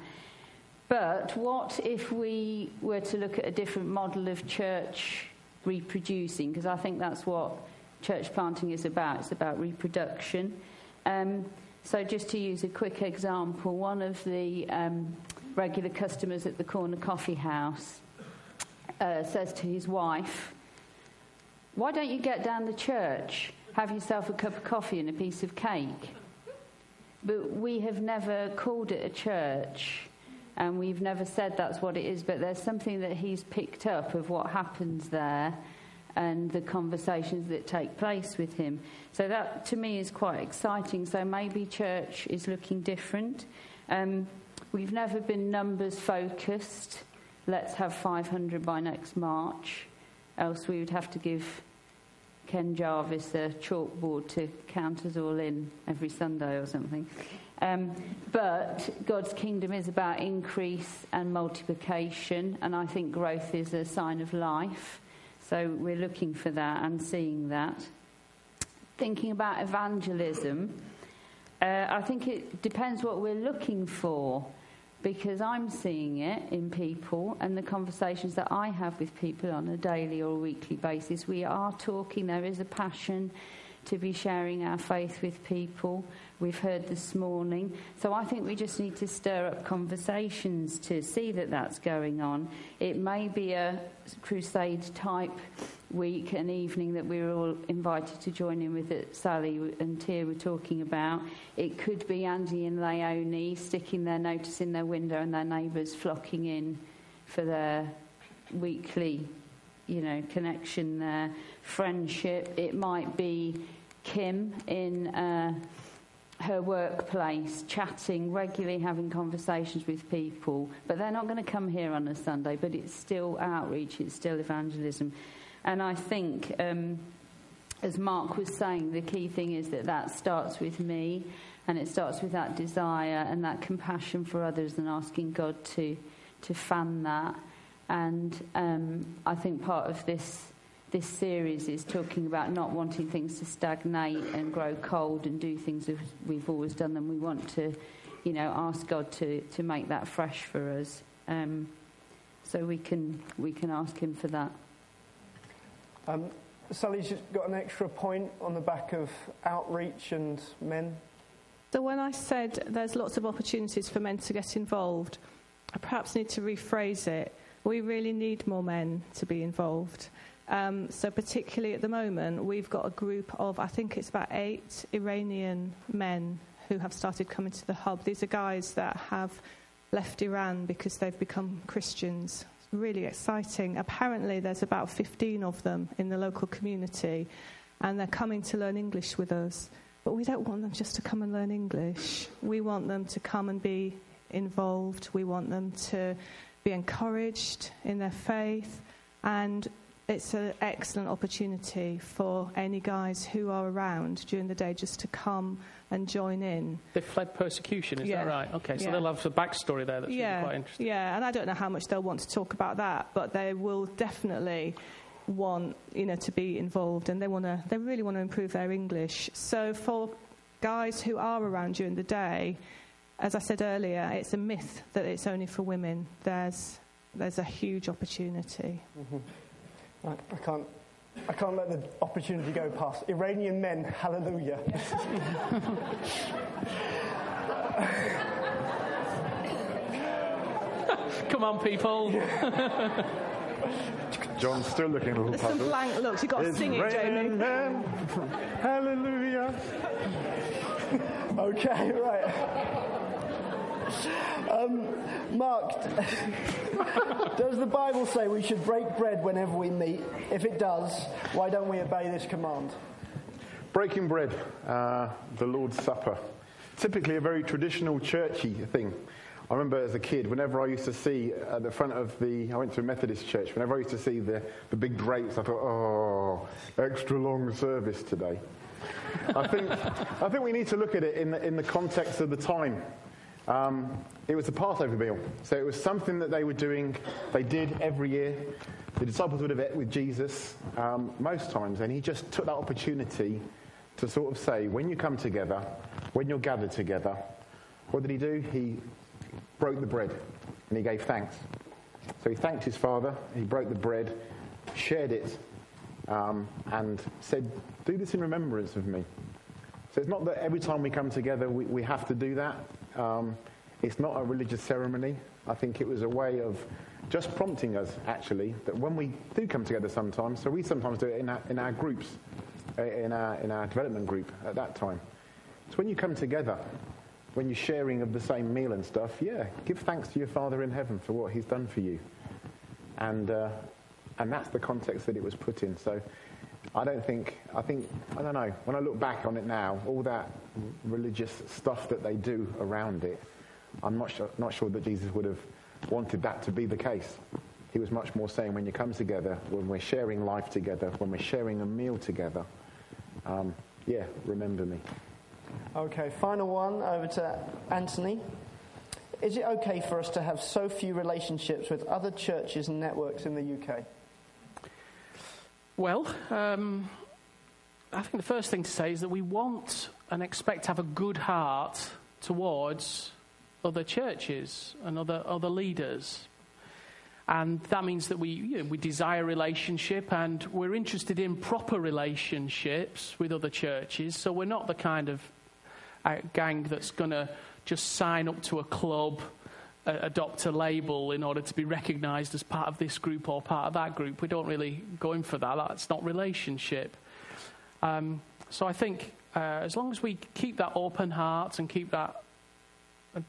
But what if we were to look at a different model of church reproducing? Because I think that's what church planting is about. It's about reproduction. Um, So, just to use a quick example, one of the um, regular customers at the corner coffee house uh, says to his wife, Why don't you get down the church, have yourself a cup of coffee and a piece of cake? But we have never called it a church and we've never said that's what it is, but there's something that he's picked up of what happens there and the conversations that take place with him. So that to me is quite exciting. So maybe church is looking different. Um, we've never been numbers focused. Let's have 500 by next March, else we would have to give Ken Jarvis a chalkboard to count us all in every Sunday or something. Um, but God's kingdom is about increase and multiplication, and I think growth is a sign of life. So we're looking for that and seeing that. Thinking about evangelism, uh, I think it depends what we're looking for because I'm seeing it in people and the conversations that I have with people on a daily or weekly basis. We are talking, there is a passion to be sharing our faith with people we've heard this morning. So I think we just need to stir up conversations to see that that's going on. It may be a crusade type week and evening that we are all invited to join in with that Sally and Tia were talking about. It could be Andy and Leonie sticking their notice in their window and their neighbours flocking in for their weekly, you know, connection, their friendship. It might be Kim in. Uh, her workplace, chatting, regularly having conversations with people. But they're not going to come here on a Sunday, but it's still outreach, it's still evangelism. And I think, um, as Mark was saying, the key thing is that that starts with me and it starts with that desire and that compassion for others and asking God to, to fan that. And um, I think part of this this series is talking about not wanting things to stagnate and grow cold and do things as we've always done them. We want to, you know, ask God to, to make that fresh for us. Um, so we can, we can ask Him for that. Um, Sally's just got an extra point on the back of outreach and men. So when I said there's lots of opportunities for men to get involved, I perhaps need to rephrase it. We really need more men to be involved. Um, so, particularly at the moment, we've got a group of, I think it's about eight Iranian men who have started coming to the hub. These are guys that have left Iran because they've become Christians. It's really exciting. Apparently, there's about 15 of them in the local community, and they're coming to learn English with us. But we don't want them just to come and learn English. We want them to come and be involved. We want them to be encouraged in their faith. And it's an excellent opportunity for any guys who are around during the day just to come and join in. They fled persecution, is yeah. that right? Okay, so yeah. they'll have a backstory there that's yeah. really quite interesting. Yeah, and I don't know how much they'll want to talk about that, but they will definitely want you know to be involved and they want to they really want to improve their English. So for guys who are around during the day, as I said earlier, it's a myth that it's only for women. There's there's a huge opportunity. Mm-hmm. I, I can't. I can't let the opportunity go past. Iranian men, hallelujah. Come on, people. John's still looking a little There's puzzled. some blank looks. You've got to It's sing it, Jamie. raining men. Hallelujah. okay, right. Um, Mark, does the Bible say we should break bread whenever we meet? If it does, why don't we obey this command? Breaking bread, uh, the Lord's Supper. Typically a very traditional churchy thing. I remember as a kid, whenever I used to see at the front of the, I went to a Methodist church, whenever I used to see the, the big drapes, I thought, oh, extra long service today. I think, I think we need to look at it in the, in the context of the time. Um, it was a Passover meal, so it was something that they were doing, they did every year. The disciples would have ate with Jesus um, most times, and he just took that opportunity to sort of say, when you come together, when you're gathered together, what did he do? He broke the bread and he gave thanks. So he thanked his father, he broke the bread, shared it, um, and said, Do this in remembrance of me. So it's not that every time we come together we, we have to do that. Um, it's not a religious ceremony. I think it was a way of just prompting us, actually, that when we do come together sometimes, so we sometimes do it in our, in our groups, uh, in our, in our development group at that time. So when you come together, when you're sharing of the same meal and stuff, yeah, give thanks to your Father in heaven for what He's done for you. And, uh, and that's the context that it was put in. So I don't think, I think, I don't know, when I look back on it now, all that religious stuff that they do around it, I'm not sure, not sure that Jesus would have wanted that to be the case. He was much more saying when you come together, when we're sharing life together, when we're sharing a meal together, um, yeah, remember me. Okay, final one over to Anthony. Is it okay for us to have so few relationships with other churches and networks in the UK? Well, um, I think the first thing to say is that we want and expect to have a good heart towards other churches and other, other leaders. And that means that we, you know, we desire relationship and we're interested in proper relationships with other churches. So we're not the kind of uh, gang that's going to just sign up to a club, adopt a label in order to be recognized as part of this group or part of that group. We don't really go in for that. That's not relationship. Um, so I think uh, as long as we keep that open heart and keep that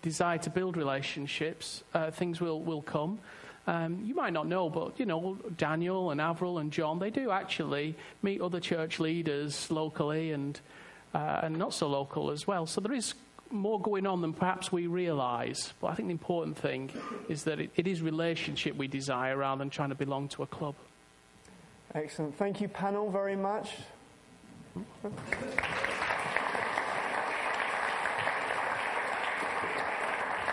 desire to build relationships, uh, things will, will come. Um, you might not know, but you know Daniel and Avril and John, they do actually meet other church leaders locally and uh, and not so local as well. So there is more going on than perhaps we realise. But I think the important thing is that it, it is relationship we desire rather than trying to belong to a club. Excellent. Thank you, panel, very much.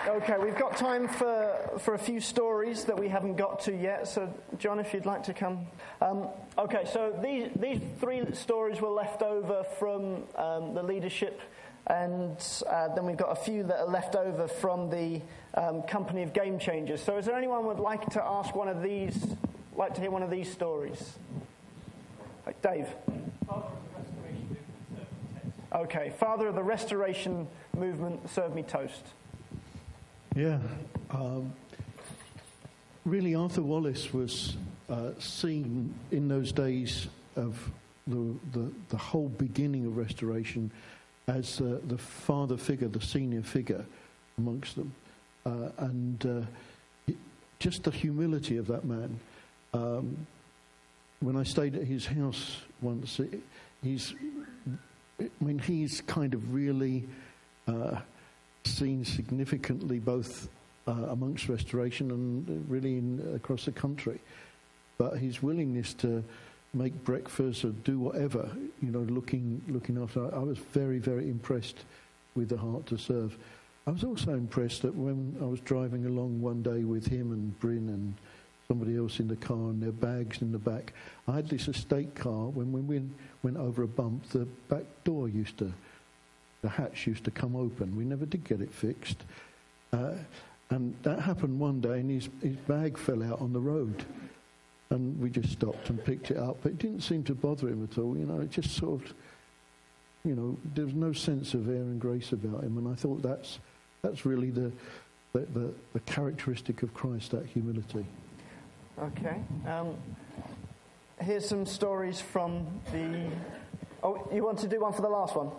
Okay, we've got time for, for a few stories that we haven't got to yet. So, John, if you'd like to come. Um, okay, so these, these three stories were left over from um, the leadership, and uh, then we've got a few that are left over from the um, company of game changers. So, is there anyone would like to ask one of these, like to hear one of these stories? Like Dave. Okay, Father of the Restoration Movement, serve me toast. Yeah. Um, really, Arthur Wallis was uh, seen in those days of the, the, the whole beginning of restoration as uh, the father figure, the senior figure amongst them. Uh, and uh, just the humility of that man. Um, when I stayed at his house once, he's, I mean, he's kind of really uh, seen significantly both uh, amongst restoration and really in, across the country. But his willingness to make breakfast or do whatever, you know, looking looking after. I was very very impressed with the heart to serve. I was also impressed that when I was driving along one day with him and Bryn and somebody else in the car and their bags in the back, I had this estate car. When we went, went over a bump, the back door used to the hatch used to come open. We never did get it fixed. Uh, and that happened one day, and his, his bag fell out on the road. And we just stopped and picked it up. But it didn't seem to bother him at all. You know, it just sort of, you know, there was no sense of air and grace about him. And I thought that's, that's really the, the, the, the characteristic of Christ, that humility. Okay. Um, here's some stories from the. Oh, you want to do one for the last one?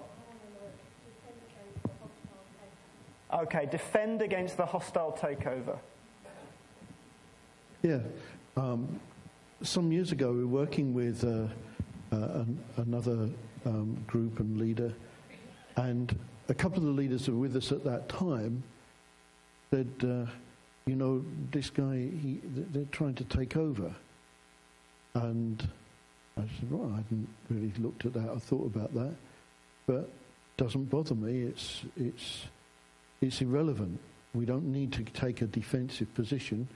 Okay, defend against the hostile takeover. Yeah. Um, some years ago, we were working with uh, uh, an, another um, group and leader, and a couple of the leaders who were with us at that time said, uh, you know, this guy, he, they're trying to take over. And I said, well, I hadn't really looked at that. I thought about that. But doesn't bother me. It's, it's, it's irrelevant. We don't need to take a defensive position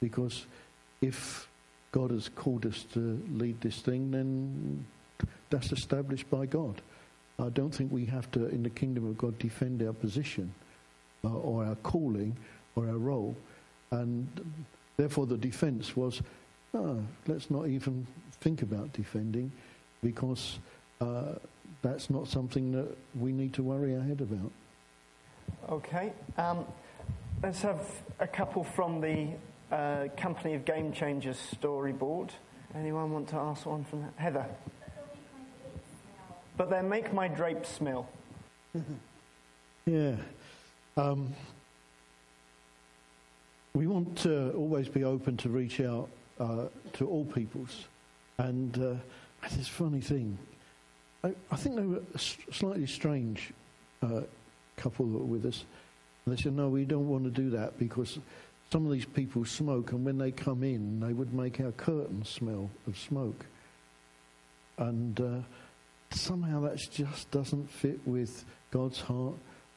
because if God has called us to lead this thing, then that's established by God. I don't think we have to, in the kingdom of God, defend our position uh, or our calling or our role. And therefore, the defense was oh, let's not even think about defending because uh, that's not something that we need to worry our head about. Okay. Um, let's have a couple from the uh, Company of Game Changers storyboard. Anyone want to ask one from that? Heather. But they make my drapes smell. Yeah. Um, we want to always be open to reach out uh, to all peoples. And uh, this funny thing, I, I, think they were a slightly strange uh, couple that were with us. And they said, no, we don't want to do that because some of these people smoke, and when they come in, they would make our curtains smell of smoke. And uh, somehow that just doesn't fit with God's heart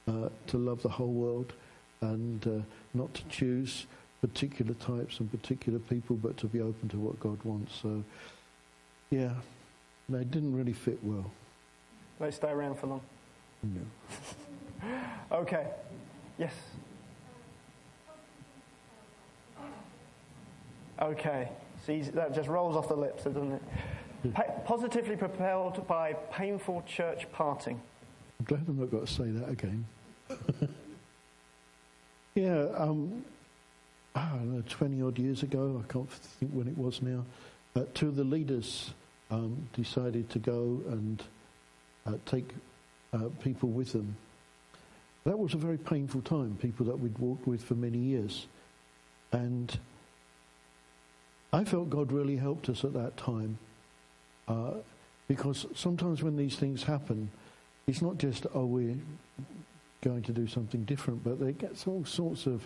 uh, to love the whole world and uh, not to choose particular types and particular people, but to be open to what God wants. So, yeah, they didn't really fit well. They stay around for long? No. okay. Yes. Okay. See, that just rolls off the lips, doesn't it? Pa- positively propelled by painful church parting. I'm glad I'm not got to say that again. yeah, um, I don't know, 20 odd years ago, I can't think when it was now, uh, two of the leaders um, decided to go and uh, take uh, people with them. That was a very painful time, people that we'd walked with for many years. And I felt God really helped us at that time. Uh, because sometimes when these things happen, it's not just, oh, we're going to do something different, but they get all sorts of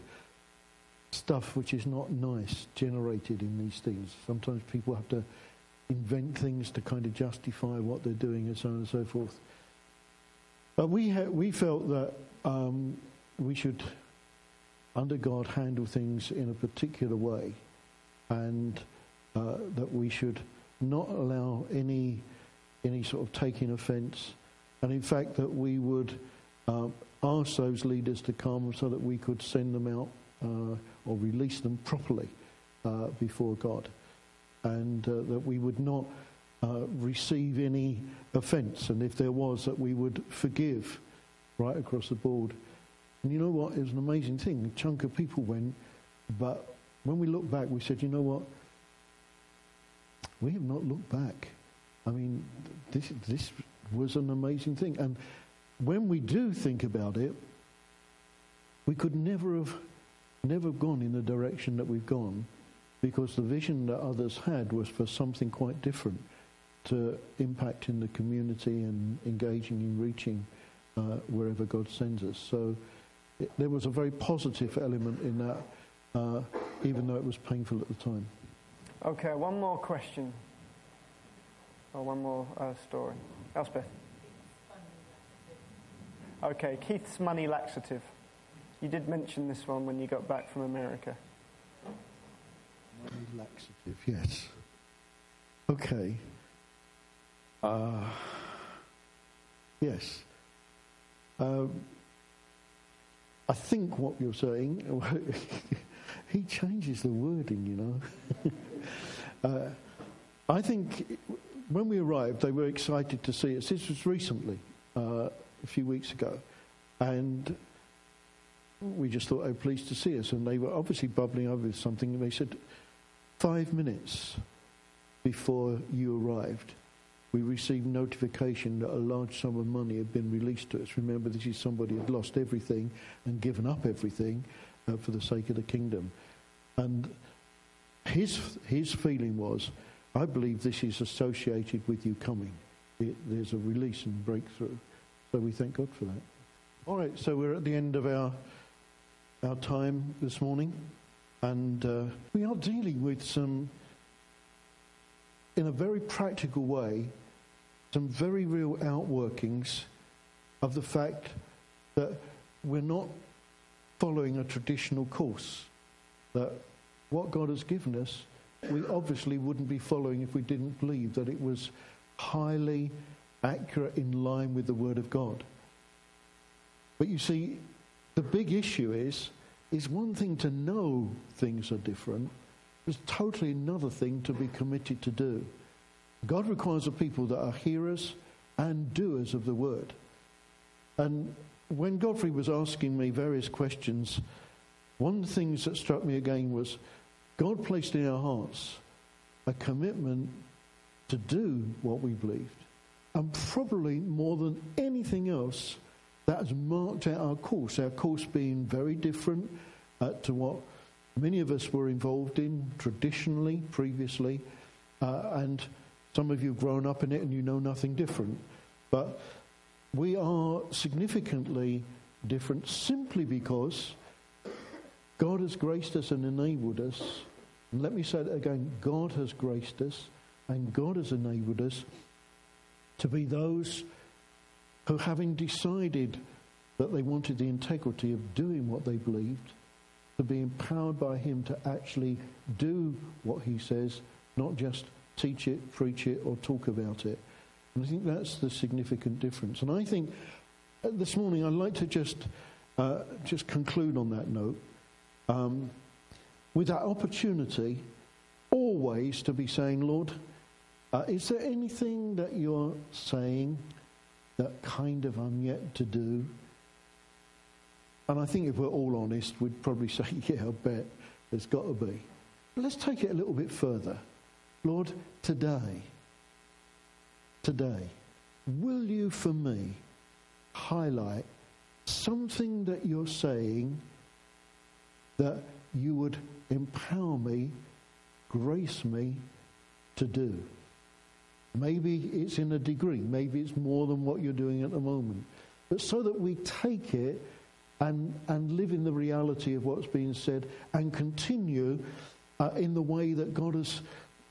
stuff which is not nice generated in these things. Sometimes people have to invent things to kind of justify what they're doing and so on and so forth. But we, ha- we felt that um, we should, under God, handle things in a particular way and uh, that we should not allow any, any sort of taking offence and in fact that we would uh, ask those leaders to come so that we could send them out uh, or release them properly uh, before God, and uh, that we would not uh, receive any offence, and if there was, that we would forgive right across the board. And you know what? It was an amazing thing. A chunk of people went, but when we look back, we said, you know what? We have not looked back. I mean, this, this was an amazing thing. And when we do think about it, we could never have never gone in the direction that we've gone because the vision that others had was for something quite different to impact in the community and engaging in reaching uh, wherever God sends us. So it, there was a very positive element in that, uh, even though it was painful at the time. Okay, one more question. Or one more uh, story. Elspeth. Okay, Keith's money laxative. You did mention this one when you got back from America. Money laxative, yes. Okay. Uh, yes. Um, I think what you're saying, he changes the wording, you know. uh, I think when we arrived, they were excited to see us. This was recently, uh, a few weeks ago. And we just thought, oh, pleased to see us. And they were obviously bubbling over with something. And they said, five minutes before you arrived, we received notification that a large sum of money had been released to us. Remember, this is somebody who had lost everything and given up everything uh, for the sake of the kingdom. And his, his feeling was, I believe this is associated with you coming. It, there's a release and breakthrough. So we thank God for that. All right, so we're at the end of our our time this morning, and uh, we are dealing with some, in a very practical way, some very real outworkings of the fact that we're not following a traditional course. That what God has given us, we obviously wouldn't be following if we didn't believe that it was highly accurate in line with the Word of God. But you see, the big issue is, is one thing to know things are different, it's totally another thing to be committed to do. God requires a people that are hearers and doers of the word. And when Godfrey was asking me various questions, one of the things that struck me again was God placed in our hearts a commitment to do what we believed. And probably more than anything else, that has marked out our course. Our course being very different uh, to what many of us were involved in traditionally, previously. Uh, and some of you have grown up in it and you know nothing different. But we are significantly different simply because God has graced us and enabled us. And let me say it again God has graced us and God has enabled us to be those who, having decided that they wanted the integrity of doing what they believed, to be empowered by Him to actually do what He says, not just teach it, preach it, or talk about it. And I think that's the significant difference. And I think uh, this morning I'd like to just uh, just conclude on that note um, with that opportunity always to be saying, Lord, uh, is there anything that you're saying that kind of I'm yet to do? And I think if we're all honest, we'd probably say, yeah, I bet there's got to be. But let's take it a little bit further. Lord, today, today, will you for me highlight something that you're saying that you would empower me, grace me to do? Maybe it's in a degree, maybe it's more than what you're doing at the moment. But so that we take it and, and live in the reality of what's being said and continue uh, in the way that God has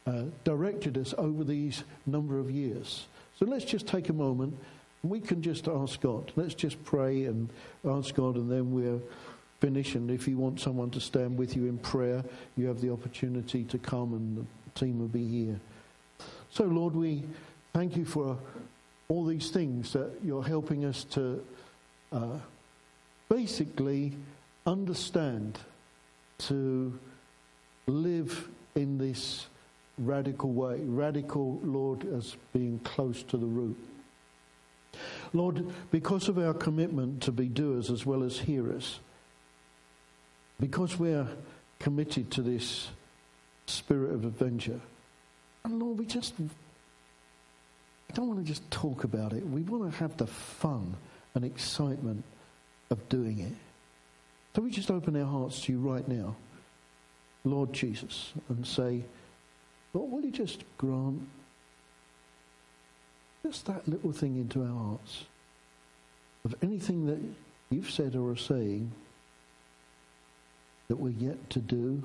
uh, directed us over these number of years. So let's just take a moment. We can just ask God. Let's just pray and ask God, and then we'll finish. And if you want someone to stand with you in prayer, you have the opportunity to come, and the team will be here. So, Lord, we thank you for all these things that you're helping us to uh, basically understand, to live in this radical way. Radical, Lord, as being close to the root. Lord, because of our commitment to be doers as well as hearers, because we're committed to this spirit of adventure, and Lord, we just we don't want to just talk about it. We want to have the fun and excitement of doing it. So we just open our hearts to you right now, Lord Jesus, and say, Lord, will you just grant just that little thing into our hearts of anything that you've said or are saying that we're yet to do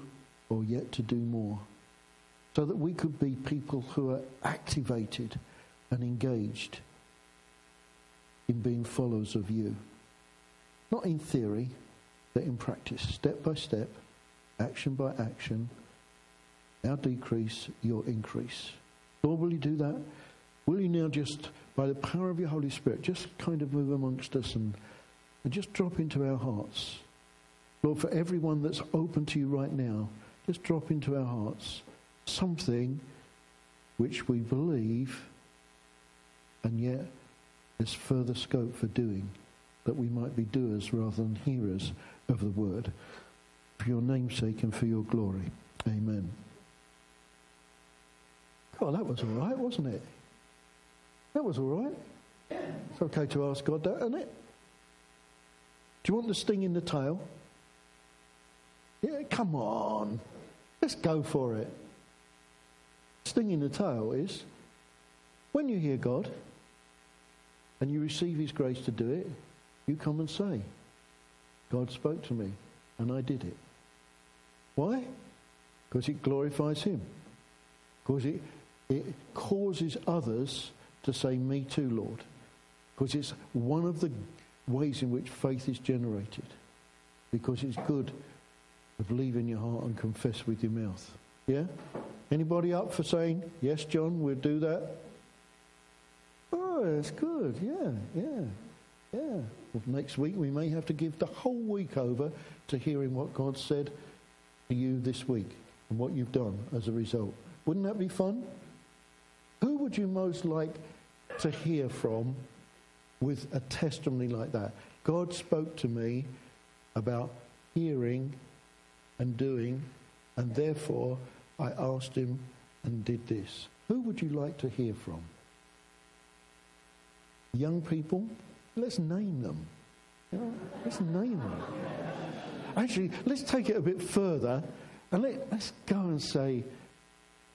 or yet to do more? so that we could be people who are activated and engaged in being followers of you. Not in theory, but in practice, step by step, action by action. Our decrease, your increase. Lord, will you do that? Will you now just, by the power of your Holy Spirit, just kind of move amongst us and, and just drop into our hearts? Lord, for everyone that's open to you right now, just drop into our hearts something which we believe, and yet there's further scope for doing, that we might be doers rather than hearers of the word. For your namesake and for your glory. Amen. Oh, that was all right, wasn't it? That was all right. It's okay to ask God that, isn't it? Do you want the sting in the tail? Yeah, come on. Let's go for it sting in the tail is when you hear God and you receive His grace to do it, you come and say, God spoke to me and I did it. Why? Because it glorifies Him. Because it, it causes others to say, Me too, Lord. Because it's one of the ways in which faith is generated. Because it's good believe in your heart and confess with your mouth. Yeah? Anybody up for saying, yes, John, we'll do that? Oh, that's good. Yeah, yeah, yeah. Well, next week we may have to give the whole week over to hearing what God said to you this week and what you've done as a result. Wouldn't that be fun? Who would you most like to hear from with a testimony like that? God spoke to me about hearing and doing, and therefore I asked him and did this. Who would you like to hear from? Young people? Let's name them. Let's name them. Actually, let's take it a bit further and let, us go and say,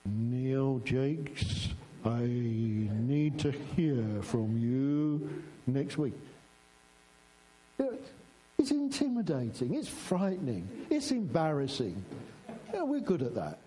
Neil Jakes, I need to hear from you next week. It's intimidating, it's frightening, it's embarrassing. Yeah, we're good at that.